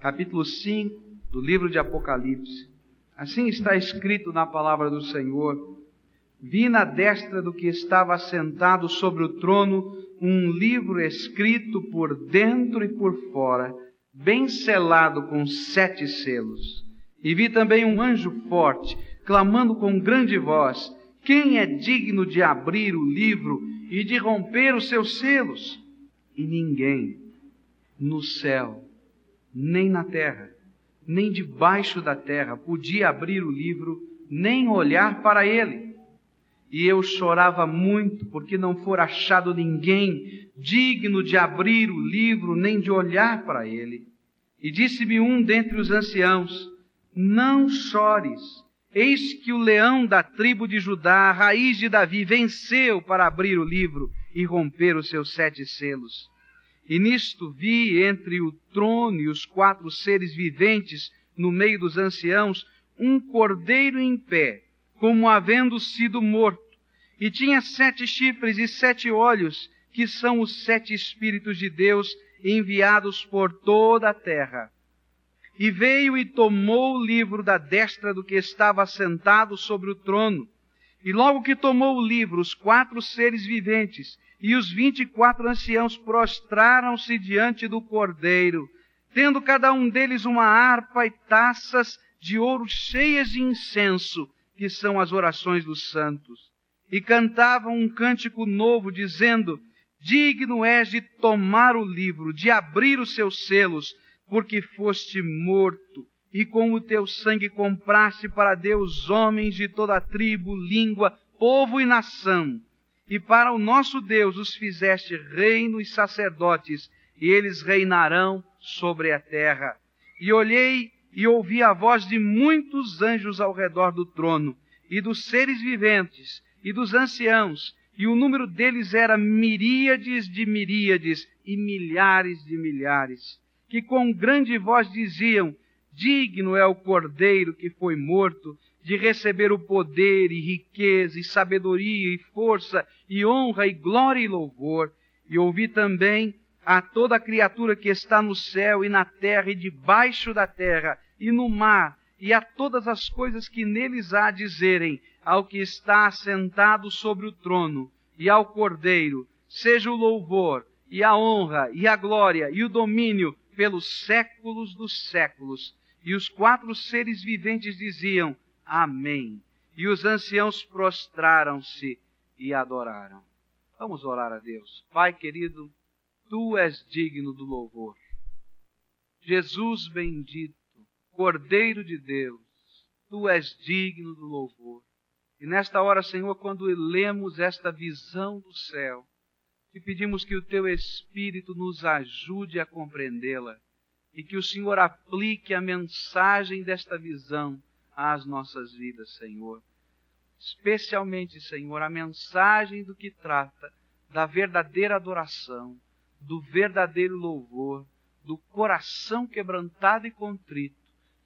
capítulo 5 do livro de Apocalipse. Assim está escrito na palavra do Senhor: Vi na destra do que estava sentado sobre o trono um livro escrito por dentro e por fora, bem selado com sete selos. E vi também um anjo forte, clamando com grande voz: Quem é digno de abrir o livro e de romper os seus selos? E ninguém no céu, nem na terra, nem debaixo da terra podia abrir o livro, nem olhar para ele. E eu chorava muito, porque não for achado ninguém digno de abrir o livro, nem de olhar para ele. E disse-me um dentre os anciãos: Não chores. Eis que o leão da tribo de Judá, a raiz de Davi, venceu para abrir o livro e romper os seus sete selos. E nisto vi entre o trono e os quatro seres viventes, no meio dos anciãos, um cordeiro em pé, como havendo sido morto. E tinha sete chifres e sete olhos, que são os sete Espíritos de Deus enviados por toda a terra. E veio e tomou o livro da destra do que estava sentado sobre o trono. E logo que tomou o livro, os quatro seres viventes e os vinte e quatro anciãos prostraram-se diante do cordeiro, tendo cada um deles uma harpa e taças de ouro cheias de incenso, que são as orações dos santos. E cantavam um cântico novo, dizendo, Digno és de tomar o livro, de abrir os seus selos, porque foste morto, e com o teu sangue compraste para Deus homens de toda a tribo, língua, povo e nação e para o nosso Deus os fizeste reino e sacerdotes, e eles reinarão sobre a terra. E olhei e ouvi a voz de muitos anjos ao redor do trono, e dos seres viventes, e dos anciãos, e o número deles era miríades de miríades e milhares de milhares, que com grande voz diziam: Digno é o cordeiro que foi morto de receber o poder e riqueza e sabedoria e força e honra e glória e louvor. E ouvi também a toda criatura que está no céu e na terra e debaixo da terra e no mar e a todas as coisas que neles há dizerem ao que está assentado sobre o trono e ao Cordeiro, seja o louvor e a honra e a glória e o domínio pelos séculos dos séculos. E os quatro seres viventes diziam: Amém. E os anciãos prostraram-se e adoraram. Vamos orar a Deus. Pai querido, tu és digno do louvor. Jesus bendito, Cordeiro de Deus, tu és digno do louvor. E nesta hora, Senhor, quando lemos esta visão do céu, te pedimos que o teu Espírito nos ajude a compreendê-la e que o Senhor aplique a mensagem desta visão às nossas vidas, Senhor. Especialmente, Senhor, a mensagem do que trata da verdadeira adoração, do verdadeiro louvor, do coração quebrantado e contrito,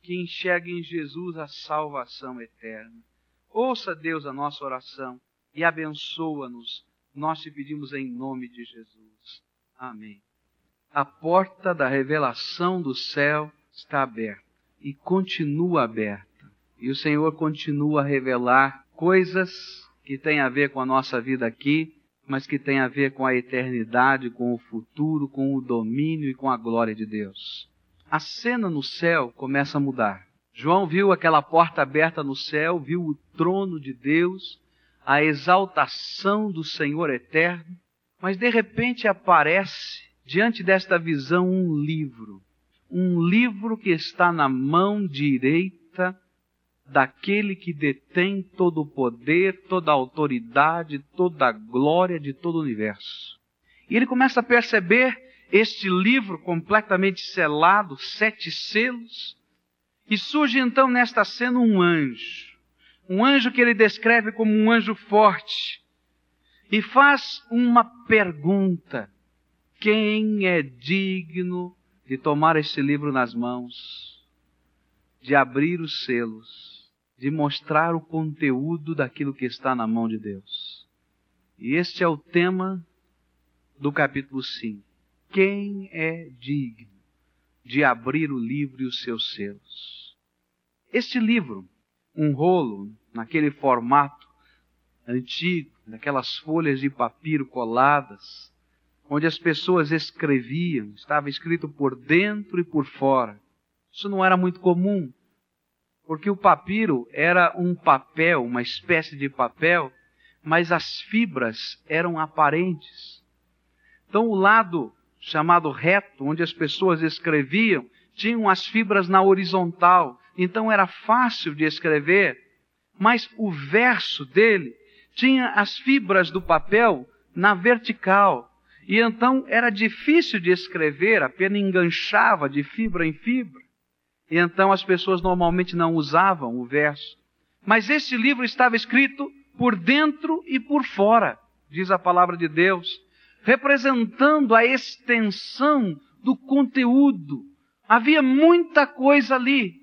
que enxerga em Jesus a salvação eterna. Ouça, Deus, a nossa oração e abençoa-nos. Nós te pedimos em nome de Jesus. Amém. A porta da revelação do céu está aberta e continua aberta. E o Senhor continua a revelar coisas que têm a ver com a nossa vida aqui, mas que têm a ver com a eternidade, com o futuro, com o domínio e com a glória de Deus. A cena no céu começa a mudar. João viu aquela porta aberta no céu, viu o trono de Deus, a exaltação do Senhor eterno, mas de repente aparece diante desta visão um livro, um livro que está na mão direita daquele que detém todo o poder, toda a autoridade, toda a glória de todo o universo. E ele começa a perceber este livro completamente selado, sete selos, e surge então nesta cena um anjo. Um anjo que ele descreve como um anjo forte. E faz uma pergunta: quem é digno de tomar este livro nas mãos, de abrir os selos de mostrar o conteúdo daquilo que está na mão de Deus. E este é o tema do capítulo 5. Quem é digno de abrir o livro e os seus selos. Este livro, um rolo, naquele formato antigo, naquelas folhas de papiro coladas, onde as pessoas escreviam, estava escrito por dentro e por fora. Isso não era muito comum, porque o papiro era um papel, uma espécie de papel, mas as fibras eram aparentes. Então o lado chamado reto, onde as pessoas escreviam, tinham as fibras na horizontal, então era fácil de escrever, mas o verso dele tinha as fibras do papel na vertical. E então era difícil de escrever, a pena enganchava de fibra em fibra. E então as pessoas normalmente não usavam o verso. Mas esse livro estava escrito por dentro e por fora, diz a palavra de Deus, representando a extensão do conteúdo. Havia muita coisa ali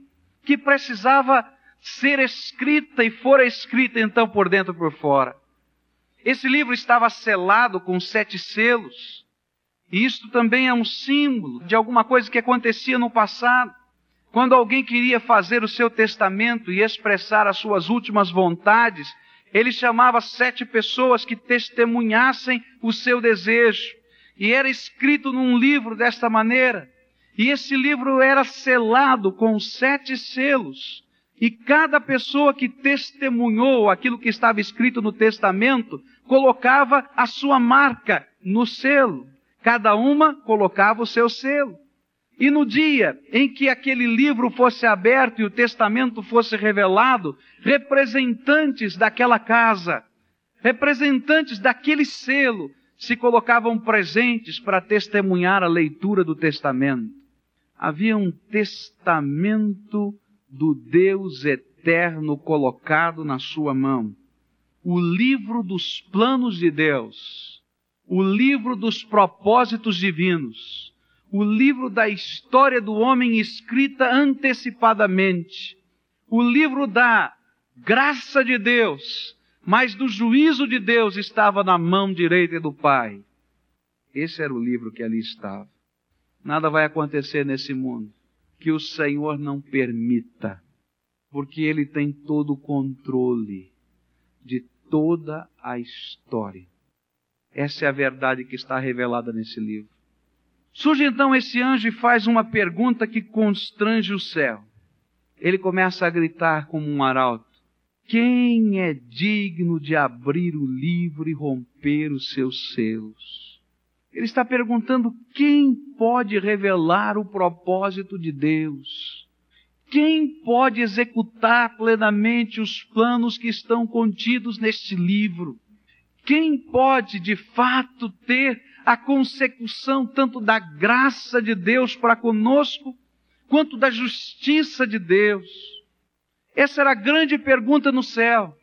que precisava ser escrita e fora escrita então por dentro e por fora. Esse livro estava selado com sete selos. E isto também é um símbolo de alguma coisa que acontecia no passado. Quando alguém queria fazer o seu testamento e expressar as suas últimas vontades, ele chamava sete pessoas que testemunhassem o seu desejo. E era escrito num livro desta maneira. E esse livro era selado com sete selos. E cada pessoa que testemunhou aquilo que estava escrito no testamento colocava a sua marca no selo. Cada uma colocava o seu selo. E no dia em que aquele livro fosse aberto e o testamento fosse revelado, representantes daquela casa, representantes daquele selo, se colocavam presentes para testemunhar a leitura do testamento. Havia um testamento do Deus eterno colocado na sua mão. O livro dos planos de Deus, o livro dos propósitos divinos, o livro da história do homem escrita antecipadamente, o livro da graça de Deus, mas do juízo de Deus estava na mão direita do Pai. Esse era o livro que ali estava. Nada vai acontecer nesse mundo que o Senhor não permita, porque Ele tem todo o controle de toda a história. Essa é a verdade que está revelada nesse livro. Surge então esse anjo e faz uma pergunta que constrange o céu. Ele começa a gritar como um arauto: Quem é digno de abrir o livro e romper os seus selos? Ele está perguntando quem pode revelar o propósito de Deus. Quem pode executar plenamente os planos que estão contidos neste livro? Quem pode, de fato, ter a consecução tanto da graça de Deus para conosco, quanto da justiça de Deus? Essa era a grande pergunta no céu.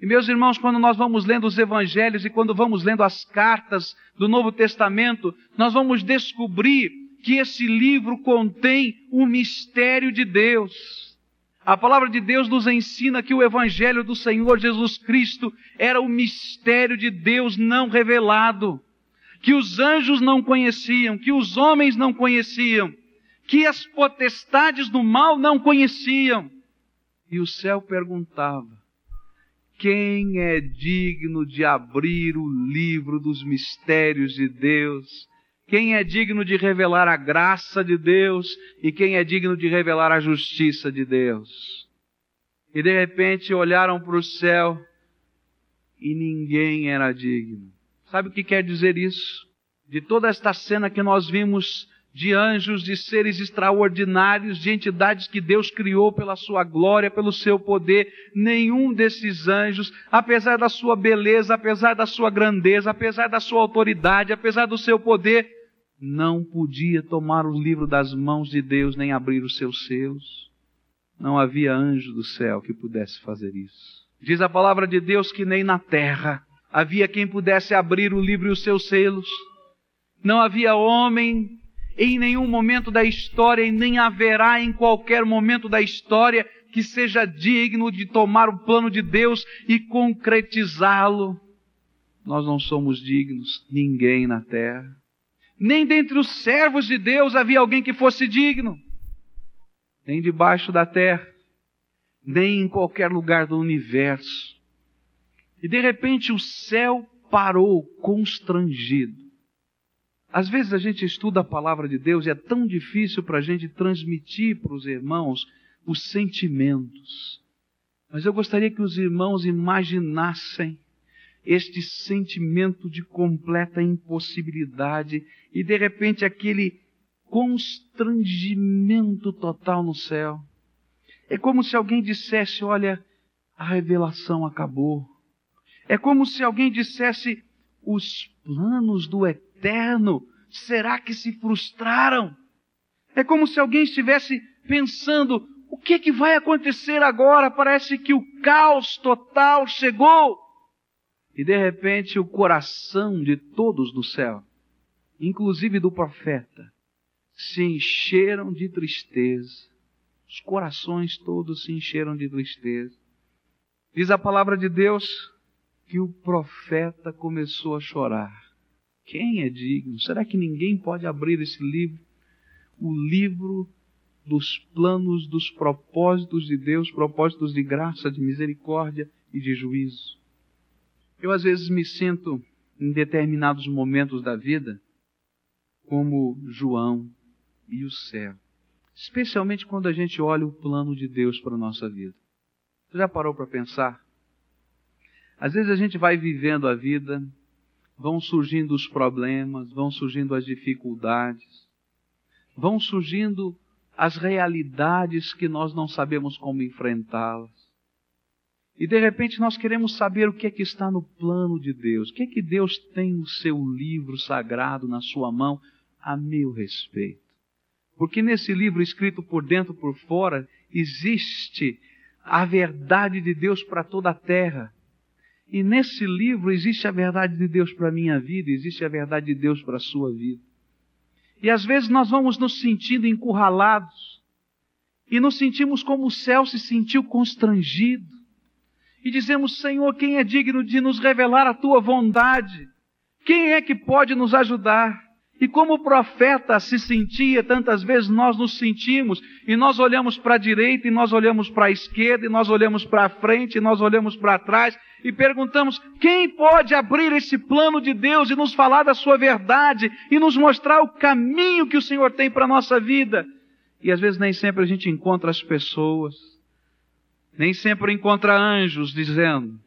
E meus irmãos, quando nós vamos lendo os evangelhos e quando vamos lendo as cartas do Novo Testamento, nós vamos descobrir que esse livro contém o mistério de Deus. A palavra de Deus nos ensina que o evangelho do Senhor Jesus Cristo era o mistério de Deus não revelado, que os anjos não conheciam, que os homens não conheciam, que as potestades do mal não conheciam. E o céu perguntava: quem é digno de abrir o livro dos mistérios de Deus? Quem é digno de revelar a graça de Deus? E quem é digno de revelar a justiça de Deus? E de repente olharam para o céu e ninguém era digno. Sabe o que quer dizer isso? De toda esta cena que nós vimos de anjos, de seres extraordinários, de entidades que Deus criou pela sua glória, pelo seu poder. Nenhum desses anjos, apesar da sua beleza, apesar da sua grandeza, apesar da sua autoridade, apesar do seu poder, não podia tomar o livro das mãos de Deus nem abrir os seus selos. Não havia anjo do céu que pudesse fazer isso. Diz a palavra de Deus que nem na terra havia quem pudesse abrir o livro e os seus selos. Não havia homem em nenhum momento da história e nem haverá em qualquer momento da história que seja digno de tomar o plano de Deus e concretizá-lo. Nós não somos dignos, ninguém na terra. Nem dentre os servos de Deus havia alguém que fosse digno. Nem debaixo da terra, nem em qualquer lugar do universo. E de repente o céu parou constrangido. Às vezes a gente estuda a palavra de Deus e é tão difícil para a gente transmitir para os irmãos os sentimentos. Mas eu gostaria que os irmãos imaginassem este sentimento de completa impossibilidade e de repente aquele constrangimento total no céu. É como se alguém dissesse: Olha, a revelação acabou. É como se alguém dissesse: Os planos do eterno, será que se frustraram? É como se alguém estivesse pensando: o que, que vai acontecer agora? Parece que o caos total chegou. E de repente o coração de todos do céu, inclusive do profeta, se encheram de tristeza. Os corações todos se encheram de tristeza. Diz a palavra de Deus que o profeta começou a chorar. Quem é digno? Será que ninguém pode abrir esse livro? O livro dos planos, dos propósitos de Deus, propósitos de graça, de misericórdia e de juízo. Eu às vezes me sinto em determinados momentos da vida como João e o céu. Especialmente quando a gente olha o plano de Deus para a nossa vida. Você já parou para pensar? Às vezes a gente vai vivendo a vida vão surgindo os problemas, vão surgindo as dificuldades, vão surgindo as realidades que nós não sabemos como enfrentá-las. E de repente nós queremos saber o que é que está no plano de Deus, o que é que Deus tem no seu livro sagrado, na sua mão, a meu respeito. Porque nesse livro escrito por dentro e por fora, existe a verdade de Deus para toda a terra. E nesse livro existe a verdade de Deus para a minha vida, existe a verdade de Deus para a sua vida. E às vezes nós vamos nos sentindo encurralados e nos sentimos como o céu se sentiu constrangido. E dizemos, Senhor, quem é digno de nos revelar a tua bondade? Quem é que pode nos ajudar? E como o profeta se sentia, tantas vezes nós nos sentimos, e nós olhamos para a direita, e nós olhamos para a esquerda, e nós olhamos para frente, e nós olhamos para trás, e perguntamos: quem pode abrir esse plano de Deus e nos falar da sua verdade, e nos mostrar o caminho que o Senhor tem para a nossa vida? E às vezes nem sempre a gente encontra as pessoas, nem sempre encontra anjos dizendo,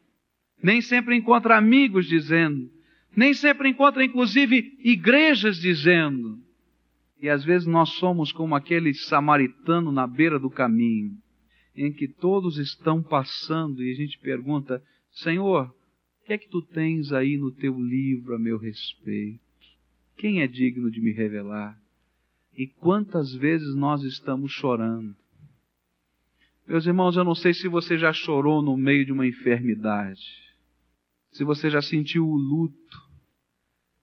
nem sempre encontra amigos dizendo, nem sempre encontra, inclusive, igrejas dizendo. E às vezes nós somos como aquele samaritano na beira do caminho, em que todos estão passando e a gente pergunta: Senhor, o que é que tu tens aí no teu livro a meu respeito? Quem é digno de me revelar? E quantas vezes nós estamos chorando? Meus irmãos, eu não sei se você já chorou no meio de uma enfermidade se você já sentiu o luto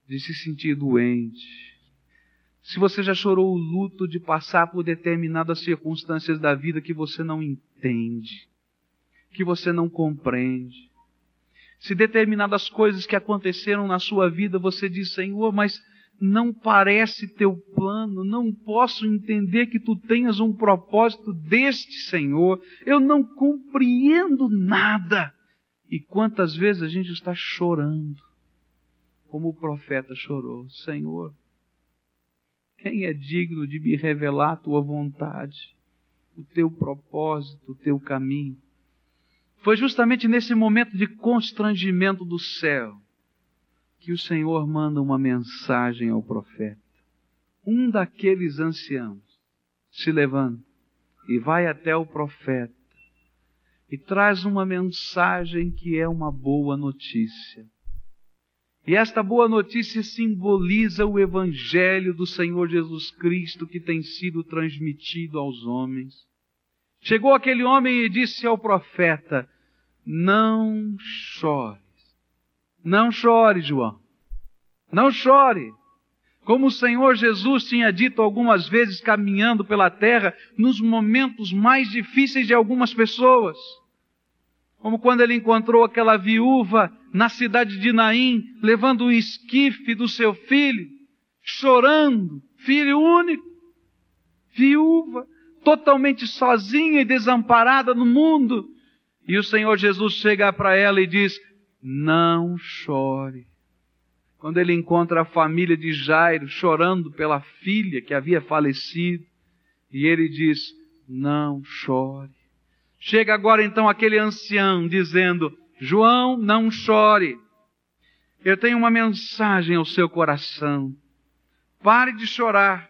de se sentir doente, se você já chorou o luto de passar por determinadas circunstâncias da vida que você não entende, que você não compreende, se determinadas coisas que aconteceram na sua vida você diz, Senhor, mas não parece teu plano, não posso entender que tu tenhas um propósito deste Senhor, eu não compreendo nada. E quantas vezes a gente está chorando, como o profeta chorou: Senhor, quem é digno de me revelar a tua vontade, o teu propósito, o teu caminho? Foi justamente nesse momento de constrangimento do céu que o Senhor manda uma mensagem ao profeta. Um daqueles anciãos se levanta e vai até o profeta e traz uma mensagem que é uma boa notícia. E esta boa notícia simboliza o Evangelho do Senhor Jesus Cristo que tem sido transmitido aos homens. Chegou aquele homem e disse ao profeta: Não chores. Não chore, João. Não chore. Como o Senhor Jesus tinha dito algumas vezes caminhando pela terra, nos momentos mais difíceis de algumas pessoas. Como quando ele encontrou aquela viúva na cidade de Naim, levando o esquife do seu filho, chorando, filho único, viúva, totalmente sozinha e desamparada no mundo. E o Senhor Jesus chega para ela e diz: Não chore. Quando ele encontra a família de Jairo chorando pela filha que havia falecido, e ele diz: Não chore. Chega agora então aquele ancião dizendo: João, não chore. Eu tenho uma mensagem ao seu coração. Pare de chorar.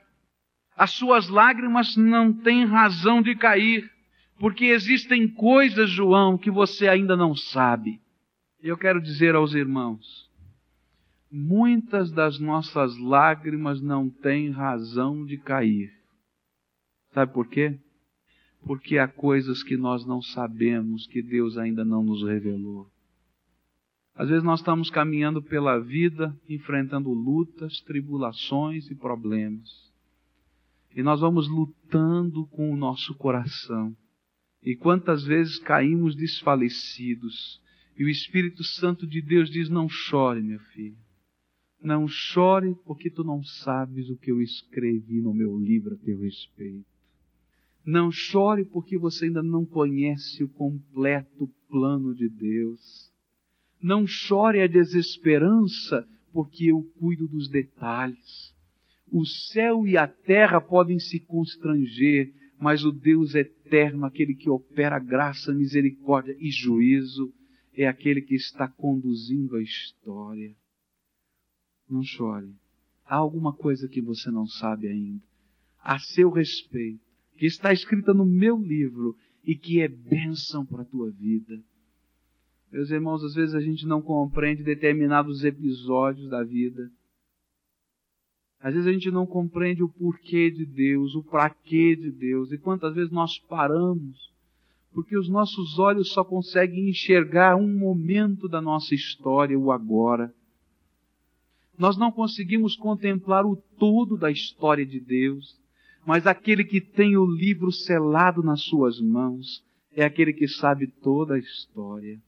As suas lágrimas não têm razão de cair, porque existem coisas, João, que você ainda não sabe. Eu quero dizer aos irmãos, muitas das nossas lágrimas não têm razão de cair. Sabe por quê? Porque há coisas que nós não sabemos, que Deus ainda não nos revelou. Às vezes nós estamos caminhando pela vida, enfrentando lutas, tribulações e problemas. E nós vamos lutando com o nosso coração. E quantas vezes caímos desfalecidos. E o Espírito Santo de Deus diz: Não chore, meu filho. Não chore, porque tu não sabes o que eu escrevi no meu livro a teu respeito. Não chore, porque você ainda não conhece o completo plano de Deus. Não chore a desesperança, porque eu cuido dos detalhes. O céu e a terra podem se constranger, mas o Deus eterno, aquele que opera graça, misericórdia e juízo, é aquele que está conduzindo a história. Não chore. Há alguma coisa que você não sabe ainda. A seu respeito, que está escrita no meu livro e que é bênção para a tua vida. Meus irmãos, às vezes a gente não compreende determinados episódios da vida. Às vezes a gente não compreende o porquê de Deus, o quê de Deus. E quantas vezes nós paramos porque os nossos olhos só conseguem enxergar um momento da nossa história, o agora. Nós não conseguimos contemplar o todo da história de Deus, mas aquele que tem o livro selado nas suas mãos é aquele que sabe toda a história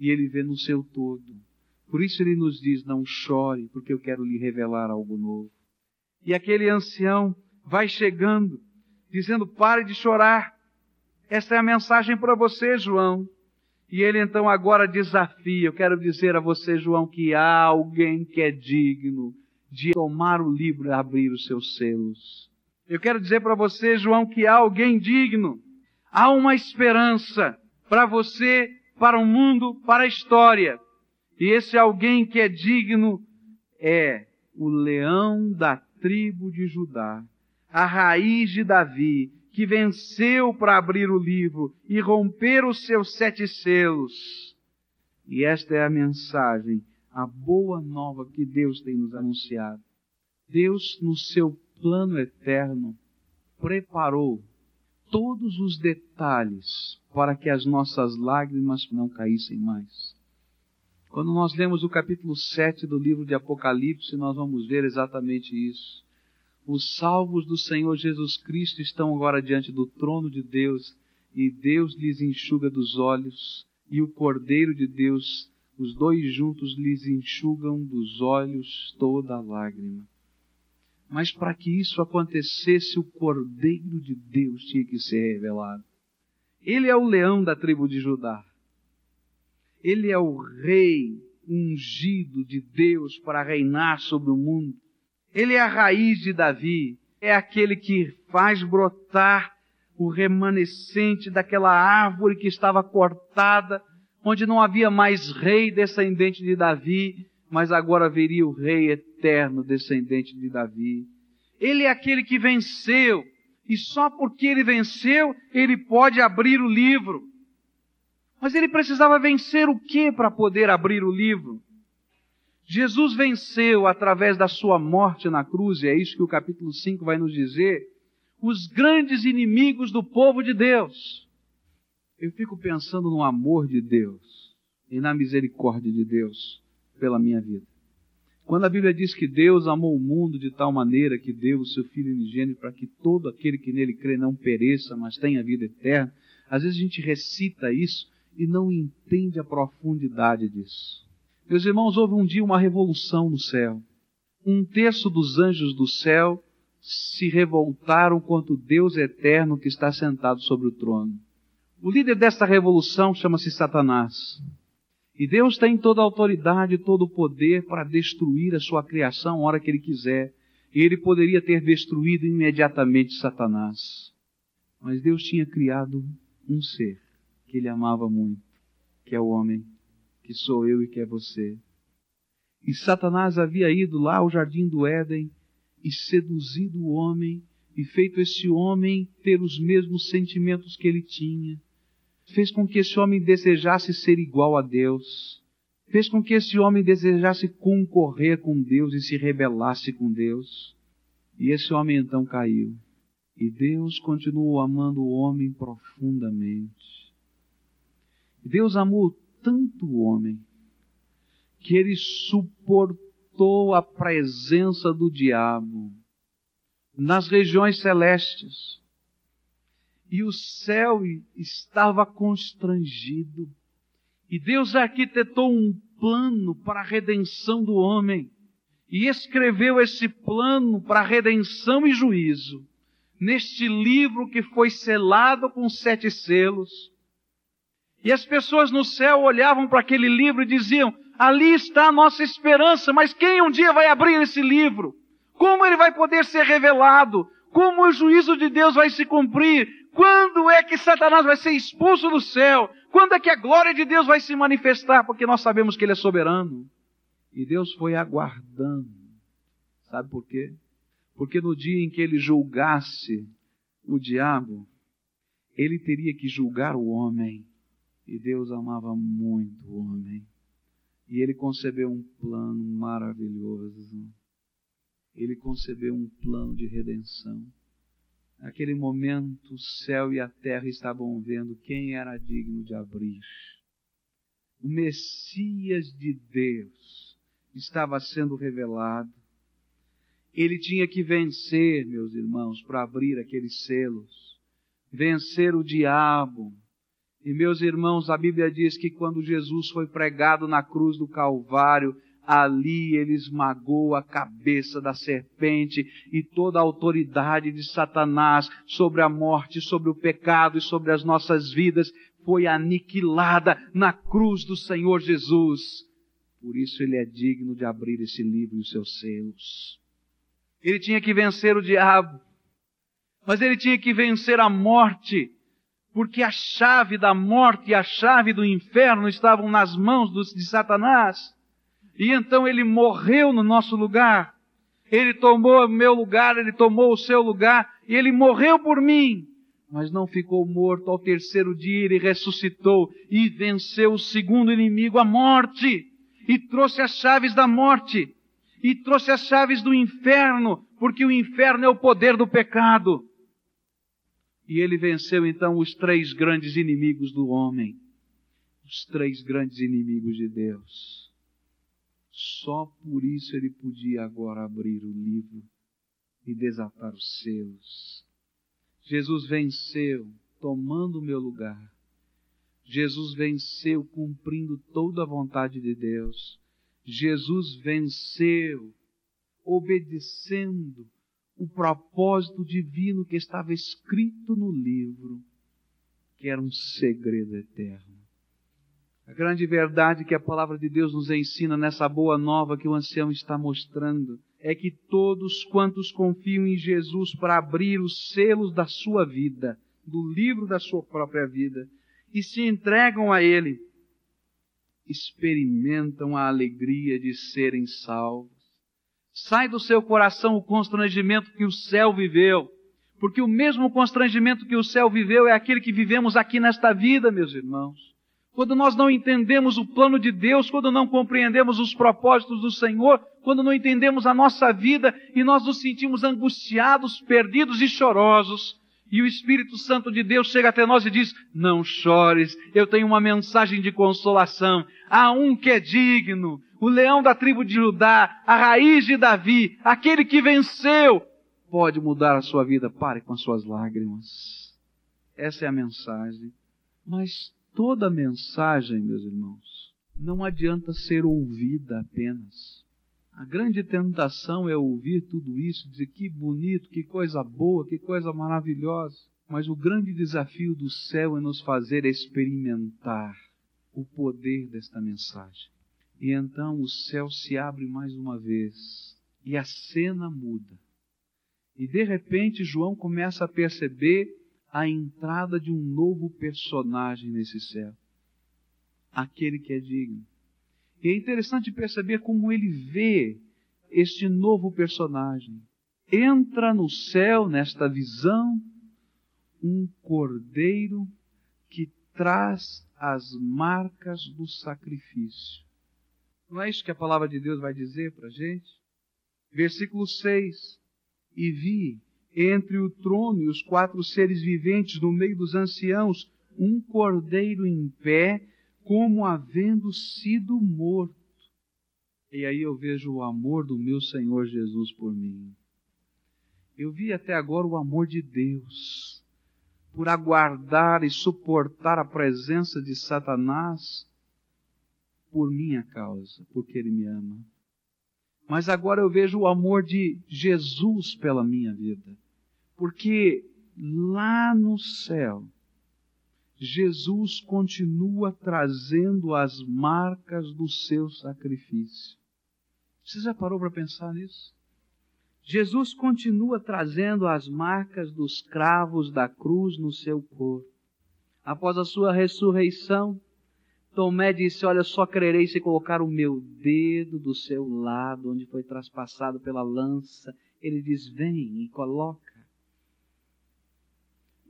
e ele vê no seu todo. Por isso ele nos diz: Não chore, porque eu quero lhe revelar algo novo. E aquele ancião vai chegando, dizendo: Pare de chorar. Essa é a mensagem para você, João. E ele então agora desafia. Eu quero dizer a você, João, que há alguém que é digno de tomar o livro e abrir os seus selos. Eu quero dizer para você, João, que há alguém digno. Há uma esperança para você para o mundo, para a história. E esse alguém que é digno é o leão da tribo de Judá, a raiz de Davi, que venceu para abrir o livro e romper os seus sete selos. E esta é a mensagem, a boa nova que Deus tem nos anunciado. Deus, no seu plano eterno, preparou todos os detalhes para que as nossas lágrimas não caíssem mais. Quando nós lemos o capítulo 7 do livro de Apocalipse, nós vamos ver exatamente isso. Os salvos do Senhor Jesus Cristo estão agora diante do trono de Deus e Deus lhes enxuga dos olhos e o Cordeiro de Deus, os dois juntos lhes enxugam dos olhos toda lágrima. Mas para que isso acontecesse, o Cordeiro de Deus tinha que ser revelado. Ele é o leão da tribo de Judá. Ele é o rei ungido de Deus para reinar sobre o mundo. Ele é a raiz de Davi. É aquele que faz brotar o remanescente daquela árvore que estava cortada, onde não havia mais rei descendente de Davi, mas agora viria o Rei eterno, descendente de Davi. Ele é aquele que venceu, e só porque ele venceu, ele pode abrir o livro. Mas ele precisava vencer o que para poder abrir o livro? Jesus venceu através da sua morte na cruz, e é isso que o capítulo 5 vai nos dizer, os grandes inimigos do povo de Deus. Eu fico pensando no amor de Deus e na misericórdia de Deus pela minha vida. Quando a Bíblia diz que Deus amou o mundo de tal maneira que deu o seu Filho unigênito para que todo aquele que nele crê não pereça, mas tenha vida eterna, às vezes a gente recita isso e não entende a profundidade disso. Meus irmãos, houve um dia uma revolução no céu. um terço dos anjos do céu se revoltaram contra o Deus eterno que está sentado sobre o trono. O líder desta revolução chama-se Satanás. E Deus tem toda a autoridade todo o poder para destruir a sua criação a hora que ele quiser. E ele poderia ter destruído imediatamente Satanás. Mas Deus tinha criado um ser que ele amava muito, que é o homem, que sou eu e que é você. E Satanás havia ido lá ao jardim do Éden e seduzido o homem e feito esse homem ter os mesmos sentimentos que ele tinha. Fez com que esse homem desejasse ser igual a Deus. Fez com que esse homem desejasse concorrer com Deus e se rebelasse com Deus. E esse homem então caiu. E Deus continuou amando o homem profundamente. Deus amou tanto o homem que ele suportou a presença do diabo nas regiões celestes. E o céu estava constrangido. E Deus arquitetou um plano para a redenção do homem. E escreveu esse plano para redenção e juízo neste livro que foi selado com sete selos. E as pessoas no céu olhavam para aquele livro e diziam: ali está a nossa esperança, mas quem um dia vai abrir esse livro? Como ele vai poder ser revelado? Como o juízo de Deus vai se cumprir? Quando é que Satanás vai ser expulso do céu? Quando é que a glória de Deus vai se manifestar? Porque nós sabemos que Ele é soberano. E Deus foi aguardando. Sabe por quê? Porque no dia em que Ele julgasse o diabo, Ele teria que julgar o homem. E Deus amava muito o homem. E ele concebeu um plano maravilhoso. Ele concebeu um plano de redenção. Naquele momento, o céu e a terra estavam vendo quem era digno de abrir. O Messias de Deus estava sendo revelado. Ele tinha que vencer, meus irmãos, para abrir aqueles selos. Vencer o diabo, e meus irmãos, a Bíblia diz que quando Jesus foi pregado na cruz do Calvário, ali ele esmagou a cabeça da serpente e toda a autoridade de Satanás sobre a morte, sobre o pecado e sobre as nossas vidas foi aniquilada na cruz do Senhor Jesus. Por isso ele é digno de abrir esse livro e os seus selos. Ele tinha que vencer o diabo, mas ele tinha que vencer a morte porque a chave da morte e a chave do inferno estavam nas mãos de Satanás. E então ele morreu no nosso lugar. Ele tomou o meu lugar, ele tomou o seu lugar, e ele morreu por mim. Mas não ficou morto. Ao terceiro dia ele ressuscitou e venceu o segundo inimigo, a morte. E trouxe as chaves da morte. E trouxe as chaves do inferno, porque o inferno é o poder do pecado. E ele venceu então os três grandes inimigos do homem, os três grandes inimigos de Deus. Só por isso ele podia agora abrir o livro e desatar os seus. Jesus venceu, tomando o meu lugar. Jesus venceu, cumprindo toda a vontade de Deus. Jesus venceu, obedecendo o propósito divino que estava escrito no livro, que era um segredo eterno. A grande verdade que a palavra de Deus nos ensina nessa boa nova que o ancião está mostrando é que todos quantos confiam em Jesus para abrir os selos da sua vida, do livro da sua própria vida, e se entregam a Ele, experimentam a alegria de serem salvos Sai do seu coração o constrangimento que o céu viveu, porque o mesmo constrangimento que o céu viveu é aquele que vivemos aqui nesta vida, meus irmãos. Quando nós não entendemos o plano de Deus, quando não compreendemos os propósitos do Senhor, quando não entendemos a nossa vida e nós nos sentimos angustiados, perdidos e chorosos, e o Espírito Santo de Deus chega até nós e diz: Não chores, eu tenho uma mensagem de consolação. Há um que é digno, o leão da tribo de Judá, a raiz de Davi, aquele que venceu, pode mudar a sua vida. Pare com as suas lágrimas. Essa é a mensagem. Mas toda mensagem, meus irmãos, não adianta ser ouvida apenas. A grande tentação é ouvir tudo isso, dizer que bonito, que coisa boa, que coisa maravilhosa. Mas o grande desafio do céu é nos fazer experimentar o poder desta mensagem. E então o céu se abre mais uma vez e a cena muda. E de repente João começa a perceber a entrada de um novo personagem nesse céu. Aquele que é digno. E é interessante perceber como ele vê este novo personagem. Entra no céu, nesta visão, um cordeiro que traz as marcas do sacrifício. Não é isso que a palavra de Deus vai dizer para a gente? Versículo 6. E vi entre o trono e os quatro seres viventes no meio dos anciãos um cordeiro em pé, como havendo sido morto. E aí eu vejo o amor do meu Senhor Jesus por mim. Eu vi até agora o amor de Deus por aguardar e suportar a presença de Satanás por minha causa, porque ele me ama. Mas agora eu vejo o amor de Jesus pela minha vida, porque lá no céu, Jesus continua trazendo as marcas do seu sacrifício. Você já parou para pensar nisso? Jesus continua trazendo as marcas dos cravos da cruz no seu corpo. Após a sua ressurreição, Tomé disse: Olha, só crerei se colocar o meu dedo do seu lado, onde foi traspassado pela lança. Ele diz: Vem e coloca.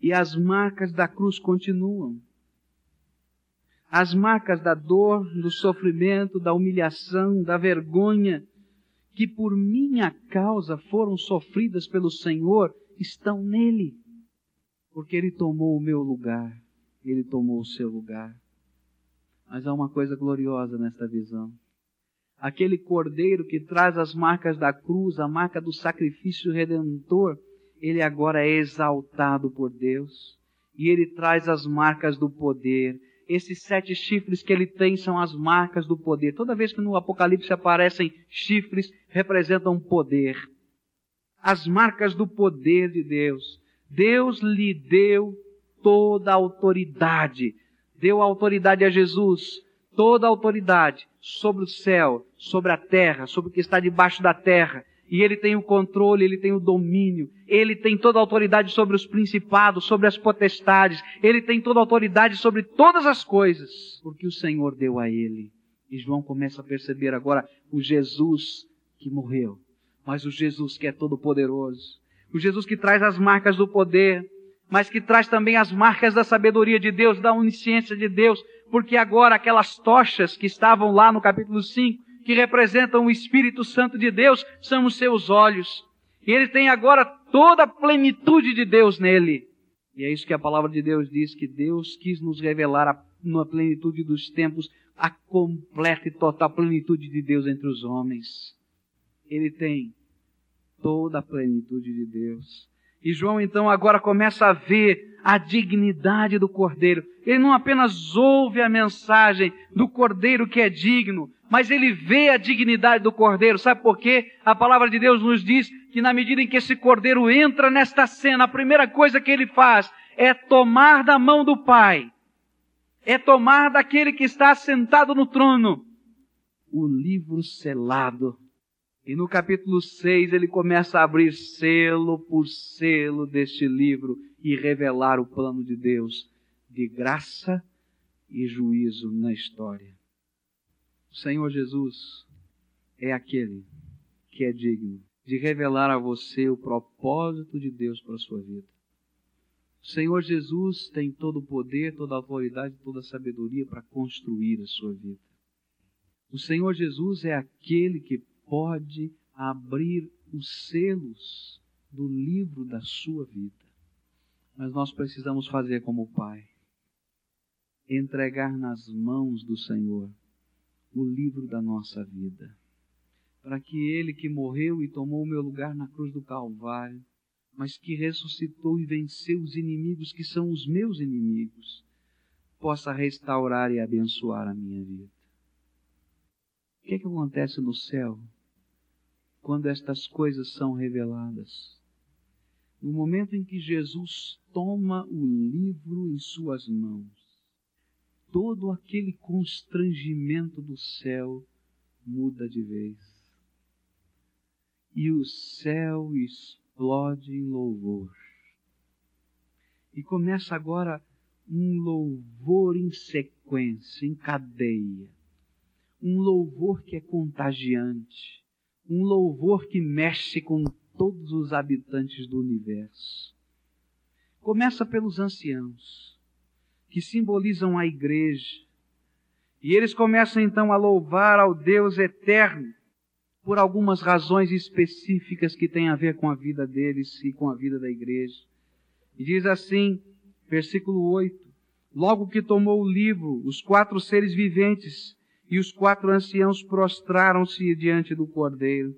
E as marcas da cruz continuam. As marcas da dor, do sofrimento, da humilhação, da vergonha, que por minha causa foram sofridas pelo Senhor, estão nele. Porque ele tomou o meu lugar, ele tomou o seu lugar. Mas há uma coisa gloriosa nesta visão. Aquele cordeiro que traz as marcas da cruz, a marca do sacrifício redentor, ele agora é exaltado por Deus. E ele traz as marcas do poder. Esses sete chifres que ele tem são as marcas do poder. Toda vez que no Apocalipse aparecem chifres, representam poder. As marcas do poder de Deus. Deus lhe deu toda a autoridade deu autoridade a Jesus, toda a autoridade sobre o céu, sobre a terra, sobre o que está debaixo da terra. E ele tem o controle, ele tem o domínio, ele tem toda a autoridade sobre os principados, sobre as potestades, ele tem toda a autoridade sobre todas as coisas, porque o Senhor deu a ele. E João começa a perceber agora o Jesus que morreu, mas o Jesus que é todo poderoso, o Jesus que traz as marcas do poder, mas que traz também as marcas da sabedoria de Deus, da onisciência de Deus, porque agora aquelas tochas que estavam lá no capítulo 5, que representam o Espírito Santo de Deus, são os seus olhos. E ele tem agora toda a plenitude de Deus nele. E é isso que a palavra de Deus diz, que Deus quis nos revelar a, na plenitude dos tempos a completa e total plenitude de Deus entre os homens. Ele tem toda a plenitude de Deus. E João então agora começa a ver a dignidade do Cordeiro. Ele não apenas ouve a mensagem do Cordeiro que é digno, mas ele vê a dignidade do Cordeiro. Sabe por quê? A palavra de Deus nos diz que na medida em que esse Cordeiro entra nesta cena, a primeira coisa que ele faz é tomar da mão do Pai, é tomar daquele que está sentado no trono o livro selado e no capítulo 6 ele começa a abrir selo por selo deste livro e revelar o plano de Deus de graça e juízo na história. O Senhor Jesus é aquele que é digno de revelar a você o propósito de Deus para a sua vida. O Senhor Jesus tem todo o poder, toda a autoridade, toda a sabedoria para construir a sua vida. O Senhor Jesus é aquele que pode abrir os selos do livro da sua vida. Mas nós precisamos fazer como o Pai entregar nas mãos do Senhor o livro da nossa vida, para que Ele que morreu e tomou o meu lugar na cruz do Calvário, mas que ressuscitou e venceu os inimigos que são os meus inimigos, possa restaurar e abençoar a minha vida. O que, é que acontece no céu quando estas coisas são reveladas. No momento em que Jesus toma o livro em suas mãos, todo aquele constrangimento do céu muda de vez. E o céu explode em louvor. E começa agora um louvor em sequência, em cadeia. Um louvor que é contagiante. Um louvor que mexe com todos os habitantes do universo. Começa pelos anciãos, que simbolizam a igreja. E eles começam então a louvar ao Deus eterno por algumas razões específicas que têm a ver com a vida deles e com a vida da igreja. E diz assim, versículo 8: Logo que tomou o livro, os quatro seres viventes e os quatro anciãos prostraram-se diante do cordeiro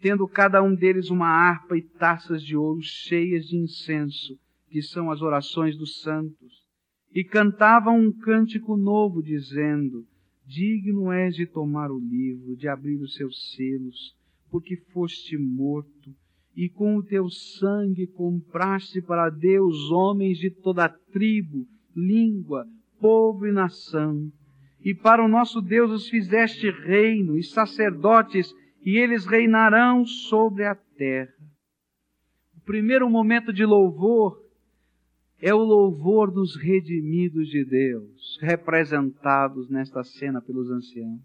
tendo cada um deles uma harpa e taças de ouro cheias de incenso, que são as orações dos santos, e cantavam um cântico novo, dizendo: Digno és de tomar o livro, de abrir os seus selos, porque foste morto, e com o teu sangue compraste para Deus homens de toda tribo, língua, povo e nação. E para o nosso Deus os fizeste reino e sacerdotes e eles reinarão sobre a terra. O primeiro momento de louvor é o louvor dos redimidos de Deus, representados nesta cena pelos anciãos.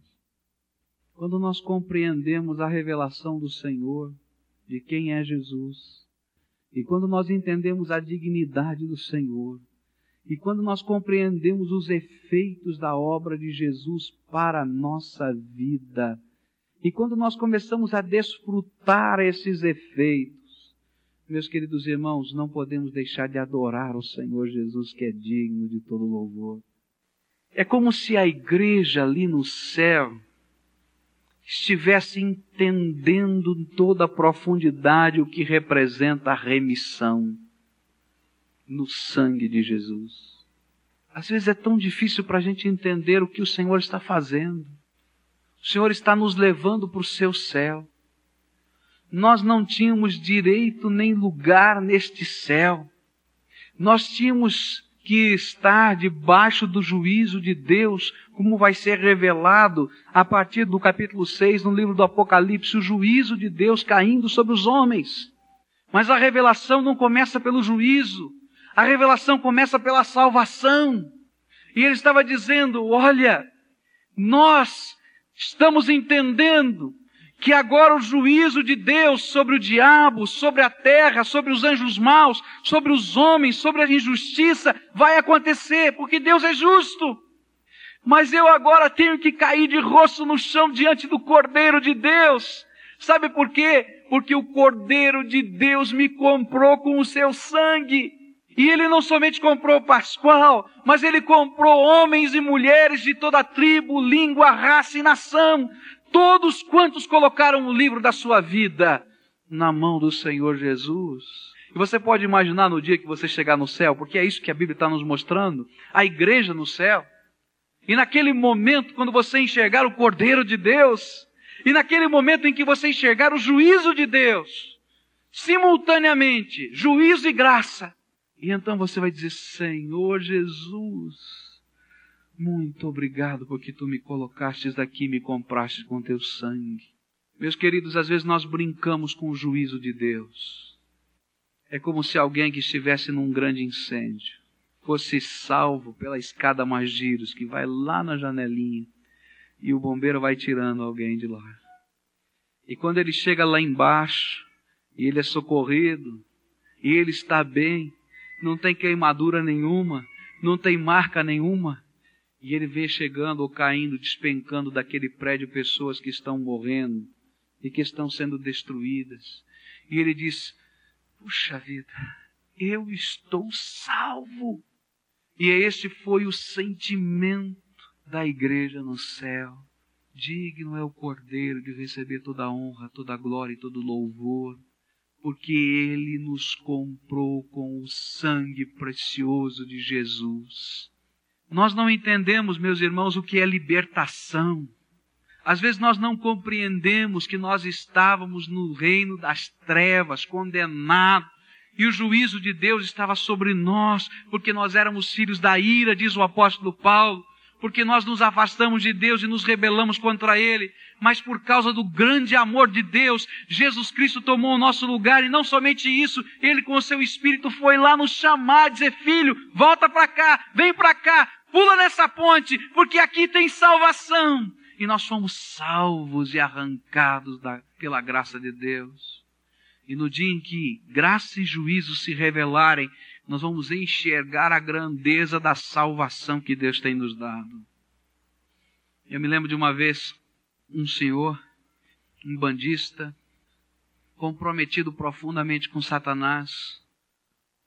Quando nós compreendemos a revelação do Senhor, de quem é Jesus, e quando nós entendemos a dignidade do Senhor, e quando nós compreendemos os efeitos da obra de Jesus para a nossa vida, e quando nós começamos a desfrutar esses efeitos, meus queridos irmãos, não podemos deixar de adorar o Senhor Jesus, que é digno de todo louvor. É como se a igreja ali no céu estivesse entendendo em toda a profundidade o que representa a remissão no sangue de Jesus. Às vezes é tão difícil para a gente entender o que o Senhor está fazendo. O Senhor está nos levando para o seu céu. Nós não tínhamos direito nem lugar neste céu. Nós tínhamos que estar debaixo do juízo de Deus, como vai ser revelado a partir do capítulo 6 no livro do Apocalipse, o juízo de Deus caindo sobre os homens. Mas a revelação não começa pelo juízo, a revelação começa pela salvação. E ele estava dizendo: olha, nós Estamos entendendo que agora o juízo de Deus sobre o diabo, sobre a terra, sobre os anjos maus, sobre os homens, sobre a injustiça vai acontecer, porque Deus é justo. Mas eu agora tenho que cair de rosto no chão diante do Cordeiro de Deus. Sabe por quê? Porque o Cordeiro de Deus me comprou com o seu sangue. E ele não somente comprou Pascoal, mas ele comprou homens e mulheres de toda tribo, língua, raça e nação. Todos quantos colocaram o livro da sua vida na mão do Senhor Jesus. E você pode imaginar no dia que você chegar no céu, porque é isso que a Bíblia está nos mostrando, a igreja no céu. E naquele momento, quando você enxergar o Cordeiro de Deus, e naquele momento em que você enxergar o juízo de Deus, simultaneamente, juízo e graça, e então você vai dizer: Senhor Jesus, muito obrigado porque tu me colocastes aqui, me compraste com teu sangue. Meus queridos, às vezes nós brincamos com o juízo de Deus. É como se alguém que estivesse num grande incêndio fosse salvo pela escada mais giros que vai lá na janelinha e o bombeiro vai tirando alguém de lá. E quando ele chega lá embaixo e ele é socorrido e ele está bem, não tem queimadura nenhuma, não tem marca nenhuma. E ele vê chegando ou caindo, despencando daquele prédio pessoas que estão morrendo e que estão sendo destruídas. E ele diz: Puxa vida, eu estou salvo. E esse foi o sentimento da igreja no céu. Digno é o Cordeiro de receber toda a honra, toda a glória e todo o louvor porque Ele nos comprou com o sangue precioso de Jesus. Nós não entendemos, meus irmãos, o que é libertação. Às vezes nós não compreendemos que nós estávamos no reino das trevas, condenados, e o juízo de Deus estava sobre nós, porque nós éramos filhos da ira, diz o apóstolo Paulo, porque nós nos afastamos de Deus e nos rebelamos contra Ele, mas por causa do grande amor de Deus, Jesus Cristo tomou o nosso lugar e não somente isso, Ele com o seu Espírito foi lá nos chamar, dizer, filho, volta para cá, vem para cá, pula nessa ponte, porque aqui tem salvação e nós fomos salvos e arrancados da, pela graça de Deus. E no dia em que graça e juízo se revelarem, nós vamos enxergar a grandeza da salvação que Deus tem nos dado. Eu me lembro de uma vez um senhor, um bandista, comprometido profundamente com Satanás,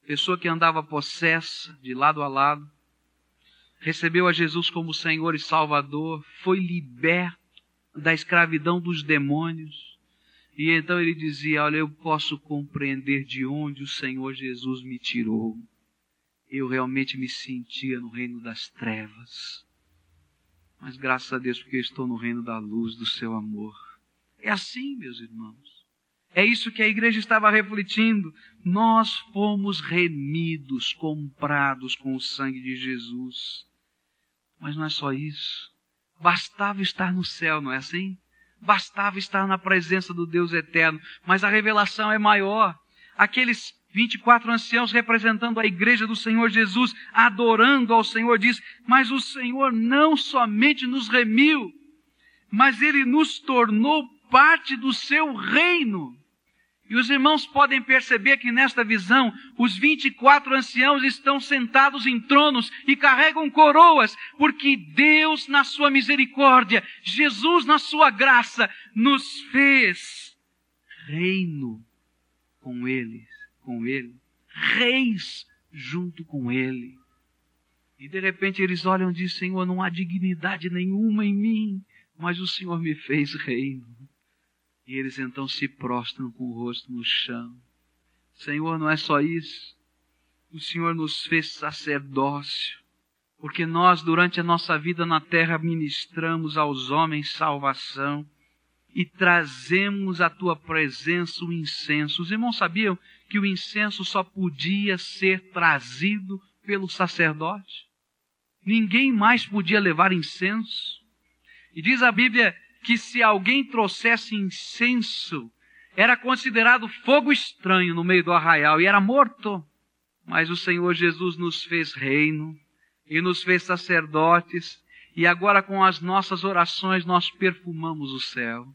pessoa que andava possessa de lado a lado, recebeu a Jesus como Senhor e Salvador, foi liberto da escravidão dos demônios. E então ele dizia: Olha, eu posso compreender de onde o Senhor Jesus me tirou. Eu realmente me sentia no reino das trevas. Mas graças a Deus, porque eu estou no reino da luz do seu amor. É assim, meus irmãos. É isso que a igreja estava refletindo. Nós fomos remidos, comprados com o sangue de Jesus. Mas não é só isso. Bastava estar no céu, não é assim? Bastava estar na presença do Deus eterno. Mas a revelação é maior. Aqueles 24 anciãos representando a igreja do Senhor Jesus, adorando ao Senhor, diz: Mas o Senhor não somente nos remiu, mas ele nos tornou parte do seu reino. E os irmãos podem perceber que nesta visão, os 24 anciãos estão sentados em tronos e carregam coroas, porque Deus, na sua misericórdia, Jesus, na sua graça, nos fez reino com eles, com ele, reis junto com ele. E de repente eles olham e dizem: Senhor, não há dignidade nenhuma em mim, mas o Senhor me fez reino. E eles então se prostram com o rosto no chão. Senhor, não é só isso. O Senhor nos fez sacerdócio, porque nós, durante a nossa vida na terra, ministramos aos homens salvação e trazemos à tua presença o incenso. Os irmãos sabiam que o incenso só podia ser trazido pelo sacerdote? Ninguém mais podia levar incenso. E diz a Bíblia que se alguém trouxesse incenso, era considerado fogo estranho no meio do arraial e era morto. Mas o Senhor Jesus nos fez reino e nos fez sacerdotes e agora com as nossas orações nós perfumamos o céu.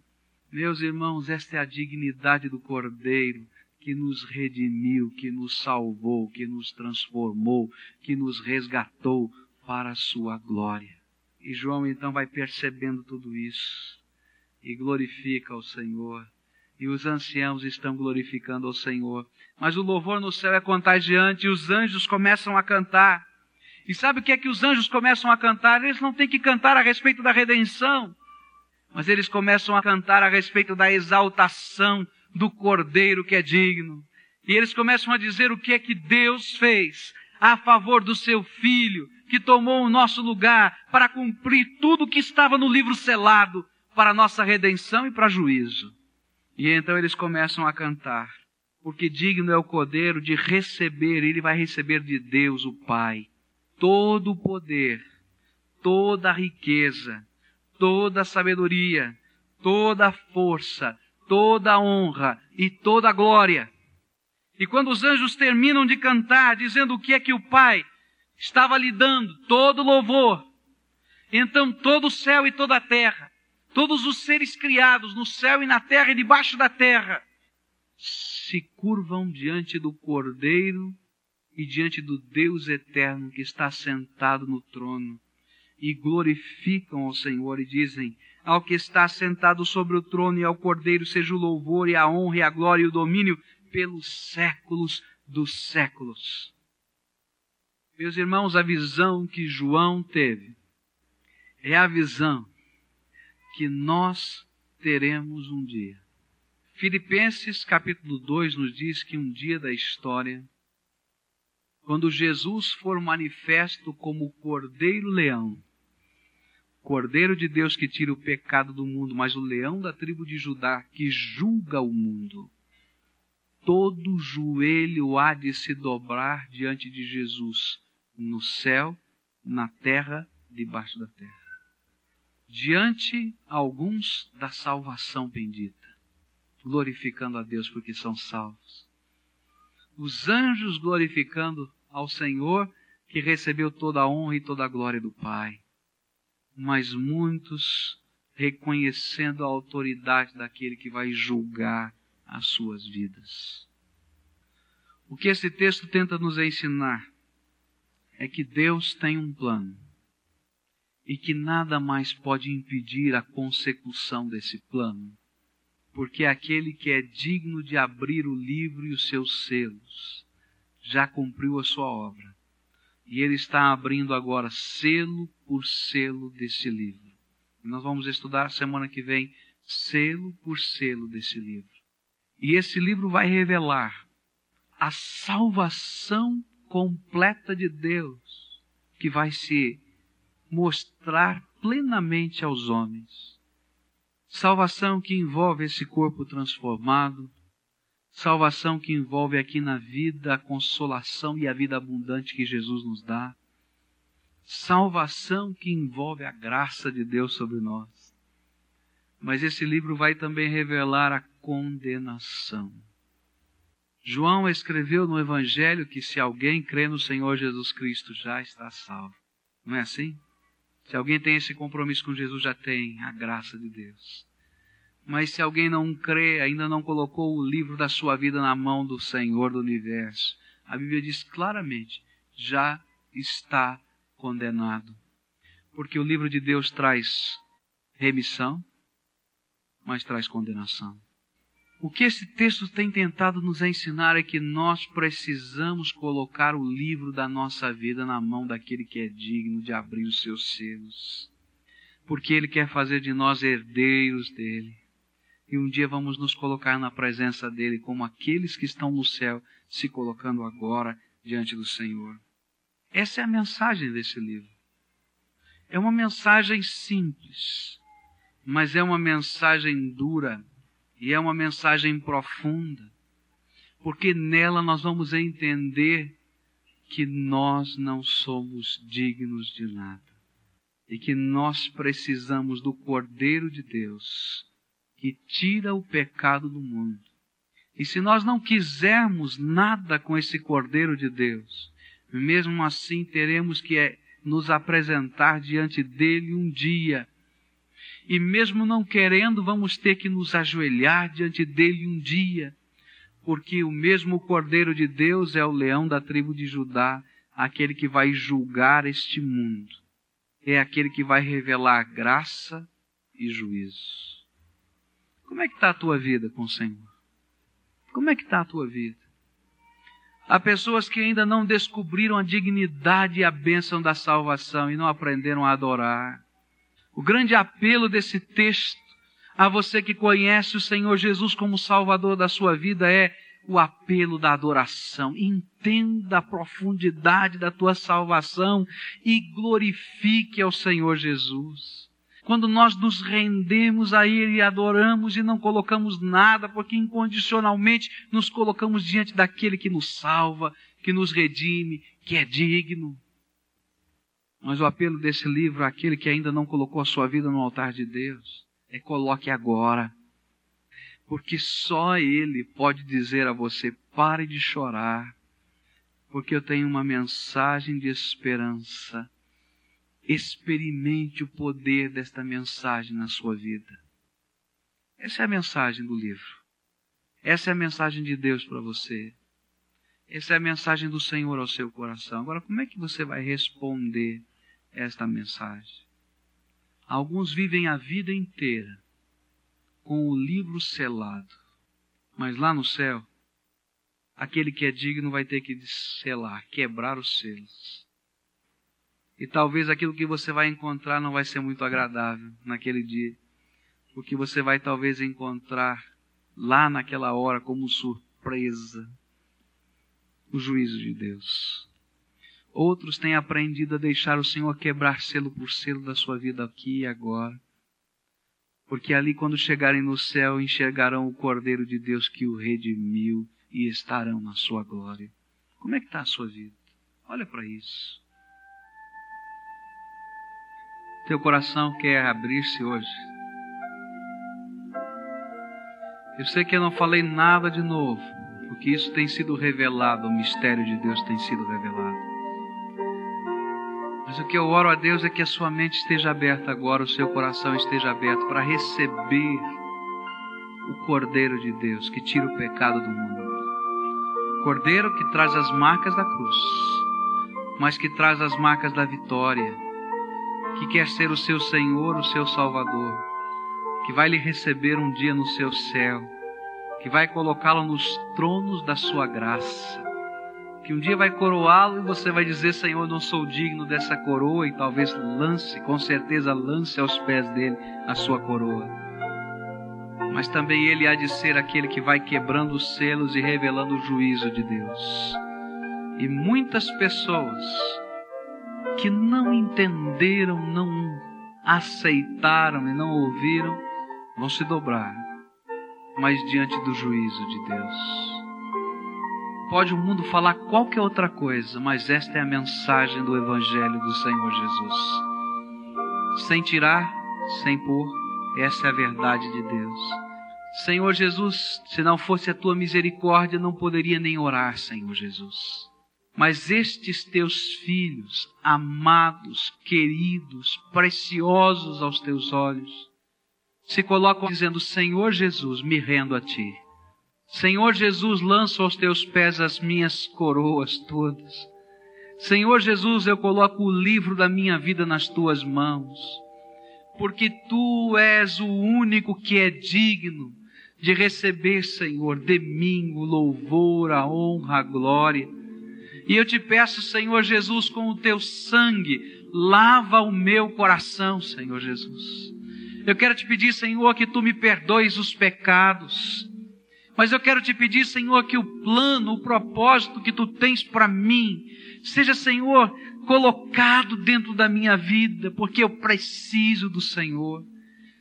Meus irmãos, esta é a dignidade do Cordeiro que nos redimiu, que nos salvou, que nos transformou, que nos resgatou para a sua glória. E João então vai percebendo tudo isso e glorifica o Senhor. E os anciãos estão glorificando ao Senhor. Mas o louvor no céu é contagiante e os anjos começam a cantar. E sabe o que é que os anjos começam a cantar? Eles não têm que cantar a respeito da redenção, mas eles começam a cantar a respeito da exaltação do Cordeiro que é digno. E eles começam a dizer o que é que Deus fez a favor do seu Filho, que tomou o nosso lugar para cumprir tudo que estava no livro selado para nossa redenção e para juízo. E então eles começam a cantar, porque digno é o Cordeiro de receber, ele vai receber de Deus o Pai, todo o poder, toda a riqueza, toda a sabedoria, toda a força, toda a honra e toda a glória. E quando os anjos terminam de cantar, dizendo o que é que o Pai estava lhe dando, todo louvor, então todo o céu e toda a terra todos os seres criados no céu e na terra e debaixo da terra se curvam diante do Cordeiro e diante do Deus eterno que está sentado no trono e glorificam ao Senhor e dizem: Ao que está sentado sobre o trono e ao Cordeiro seja o louvor e a honra e a glória e o domínio pelos séculos dos séculos. Meus irmãos, a visão que João teve é a visão que nós teremos um dia. Filipenses capítulo 2 nos diz que um dia da história, quando Jesus for manifesto como o Cordeiro Leão, Cordeiro de Deus que tira o pecado do mundo, mas o leão da tribo de Judá que julga o mundo. Todo joelho há de se dobrar diante de Jesus, no céu, na terra, debaixo da terra. Diante alguns da salvação bendita, glorificando a Deus porque são salvos. Os anjos glorificando ao Senhor que recebeu toda a honra e toda a glória do Pai mas muitos reconhecendo a autoridade daquele que vai julgar as suas vidas. O que esse texto tenta nos ensinar é que Deus tem um plano e que nada mais pode impedir a consecução desse plano, porque aquele que é digno de abrir o livro e os seus selos já cumpriu a sua obra e ele está abrindo agora selo por selo desse livro. Nós vamos estudar semana que vem selo por selo desse livro. E esse livro vai revelar a salvação completa de Deus, que vai se mostrar plenamente aos homens. Salvação que envolve esse corpo transformado, Salvação que envolve aqui na vida a consolação e a vida abundante que Jesus nos dá. Salvação que envolve a graça de Deus sobre nós. Mas esse livro vai também revelar a condenação. João escreveu no Evangelho que se alguém crê no Senhor Jesus Cristo já está salvo. Não é assim? Se alguém tem esse compromisso com Jesus, já tem a graça de Deus. Mas se alguém não crê, ainda não colocou o livro da sua vida na mão do Senhor do universo, a Bíblia diz claramente: já está condenado. Porque o livro de Deus traz remissão, mas traz condenação. O que esse texto tem tentado nos ensinar é que nós precisamos colocar o livro da nossa vida na mão daquele que é digno de abrir os seus selos. Porque ele quer fazer de nós herdeiros dele e um dia vamos nos colocar na presença dele como aqueles que estão no céu se colocando agora diante do Senhor. Essa é a mensagem desse livro. É uma mensagem simples, mas é uma mensagem dura e é uma mensagem profunda, porque nela nós vamos entender que nós não somos dignos de nada e que nós precisamos do Cordeiro de Deus que tira o pecado do mundo. E se nós não quisermos nada com esse Cordeiro de Deus, mesmo assim teremos que eh, nos apresentar diante dele um dia. E mesmo não querendo, vamos ter que nos ajoelhar diante dele um dia, porque o mesmo Cordeiro de Deus é o leão da tribo de Judá, aquele que vai julgar este mundo. É aquele que vai revelar graça e juízo. Como é que está a tua vida com o Senhor? Como é que está a tua vida? Há pessoas que ainda não descobriram a dignidade e a bênção da salvação e não aprenderam a adorar. O grande apelo desse texto a você que conhece o Senhor Jesus como Salvador da sua vida é o apelo da adoração. Entenda a profundidade da tua salvação e glorifique ao Senhor Jesus quando nós nos rendemos a Ele e adoramos e não colocamos nada, porque incondicionalmente nos colocamos diante daquele que nos salva, que nos redime, que é digno. Mas o apelo desse livro àquele que ainda não colocou a sua vida no altar de Deus é coloque agora. Porque só Ele pode dizer a você: pare de chorar, porque eu tenho uma mensagem de esperança experimente o poder desta mensagem na sua vida. Essa é a mensagem do livro. Essa é a mensagem de Deus para você. Essa é a mensagem do Senhor ao seu coração. Agora, como é que você vai responder esta mensagem? Alguns vivem a vida inteira com o livro selado, mas lá no céu, aquele que é digno vai ter que selar, quebrar os selos. E talvez aquilo que você vai encontrar não vai ser muito agradável naquele dia. O que você vai talvez encontrar lá naquela hora como surpresa o juízo de Deus. Outros têm aprendido a deixar o Senhor quebrar selo por selo da sua vida aqui e agora. Porque ali, quando chegarem no céu, enxergarão o Cordeiro de Deus que o redimiu e estarão na sua glória. Como é que está a sua vida? Olha para isso. Teu coração quer abrir-se hoje. Eu sei que eu não falei nada de novo, porque isso tem sido revelado, o mistério de Deus tem sido revelado. Mas o que eu oro a Deus é que a sua mente esteja aberta agora, o seu coração esteja aberto para receber o Cordeiro de Deus que tira o pecado do mundo. Cordeiro que traz as marcas da cruz, mas que traz as marcas da vitória, que quer ser o seu Senhor, o seu Salvador, que vai lhe receber um dia no seu céu, que vai colocá-lo nos tronos da sua graça, que um dia vai coroá-lo e você vai dizer: Senhor, não sou digno dessa coroa, e talvez lance, com certeza lance aos pés dele a sua coroa mas também ele há de ser aquele que vai quebrando os selos e revelando o juízo de Deus. E muitas pessoas que não entenderam, não aceitaram e não ouviram, vão se dobrar, mas diante do juízo de Deus. Pode o mundo falar qualquer outra coisa, mas esta é a mensagem do Evangelho do Senhor Jesus. Sem tirar, sem pôr, essa é a verdade de Deus. Senhor Jesus, se não fosse a tua misericórdia, não poderia nem orar, Senhor Jesus. Mas estes teus filhos, amados, queridos, preciosos aos teus olhos, se colocam dizendo: Senhor Jesus, me rendo a ti. Senhor Jesus, lanço aos teus pés as minhas coroas todas. Senhor Jesus, eu coloco o livro da minha vida nas tuas mãos porque tu és o único que é digno de receber, Senhor, de mim o louvor, a honra, a glória. E eu te peço, Senhor Jesus, com o teu sangue, lava o meu coração, Senhor Jesus. Eu quero te pedir, Senhor, que tu me perdoes os pecados. Mas eu quero te pedir, Senhor, que o plano, o propósito que tu tens para mim, seja, Senhor, colocado dentro da minha vida, porque eu preciso do Senhor.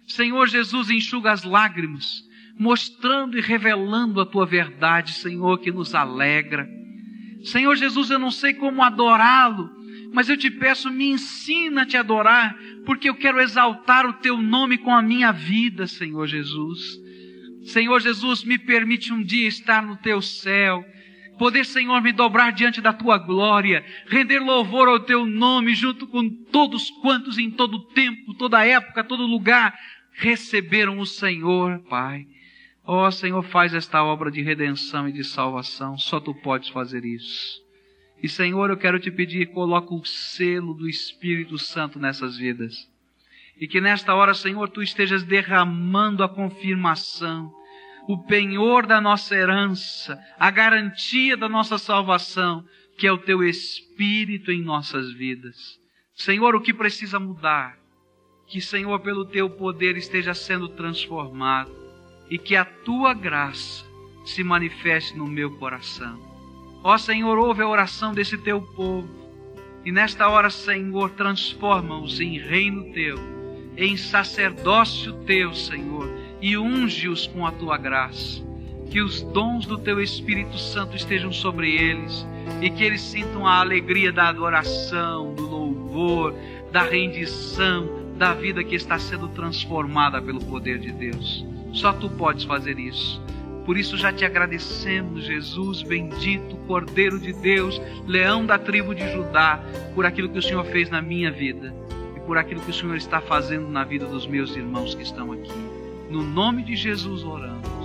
Senhor Jesus, enxuga as lágrimas, mostrando e revelando a tua verdade, Senhor, que nos alegra. Senhor Jesus, eu não sei como adorá-lo, mas eu te peço, me ensina a te adorar, porque eu quero exaltar o teu nome com a minha vida, Senhor Jesus. Senhor Jesus, me permite um dia estar no teu céu poder, Senhor, me dobrar diante da tua glória, render louvor ao teu nome junto com todos quantos em todo tempo, toda época, todo lugar receberam o Senhor, Pai. Ó oh, Senhor, faz esta obra de redenção e de salvação, só tu podes fazer isso. E Senhor, eu quero te pedir, coloca o selo do Espírito Santo nessas vidas. E que nesta hora, Senhor, tu estejas derramando a confirmação o penhor da nossa herança, a garantia da nossa salvação, que é o teu Espírito em nossas vidas. Senhor, o que precisa mudar? Que, Senhor, pelo teu poder esteja sendo transformado e que a tua graça se manifeste no meu coração. Ó Senhor, ouve a oração desse teu povo e nesta hora, Senhor, transforma-os em reino teu, em sacerdócio teu, Senhor e unge-os com a tua graça. Que os dons do teu Espírito Santo estejam sobre eles e que eles sintam a alegria da adoração, do louvor, da rendição, da vida que está sendo transformada pelo poder de Deus. Só tu podes fazer isso. Por isso já te agradecemos, Jesus, bendito Cordeiro de Deus, leão da tribo de Judá, por aquilo que o Senhor fez na minha vida por aquilo que o Senhor está fazendo na vida dos meus irmãos que estão aqui. No nome de Jesus orando.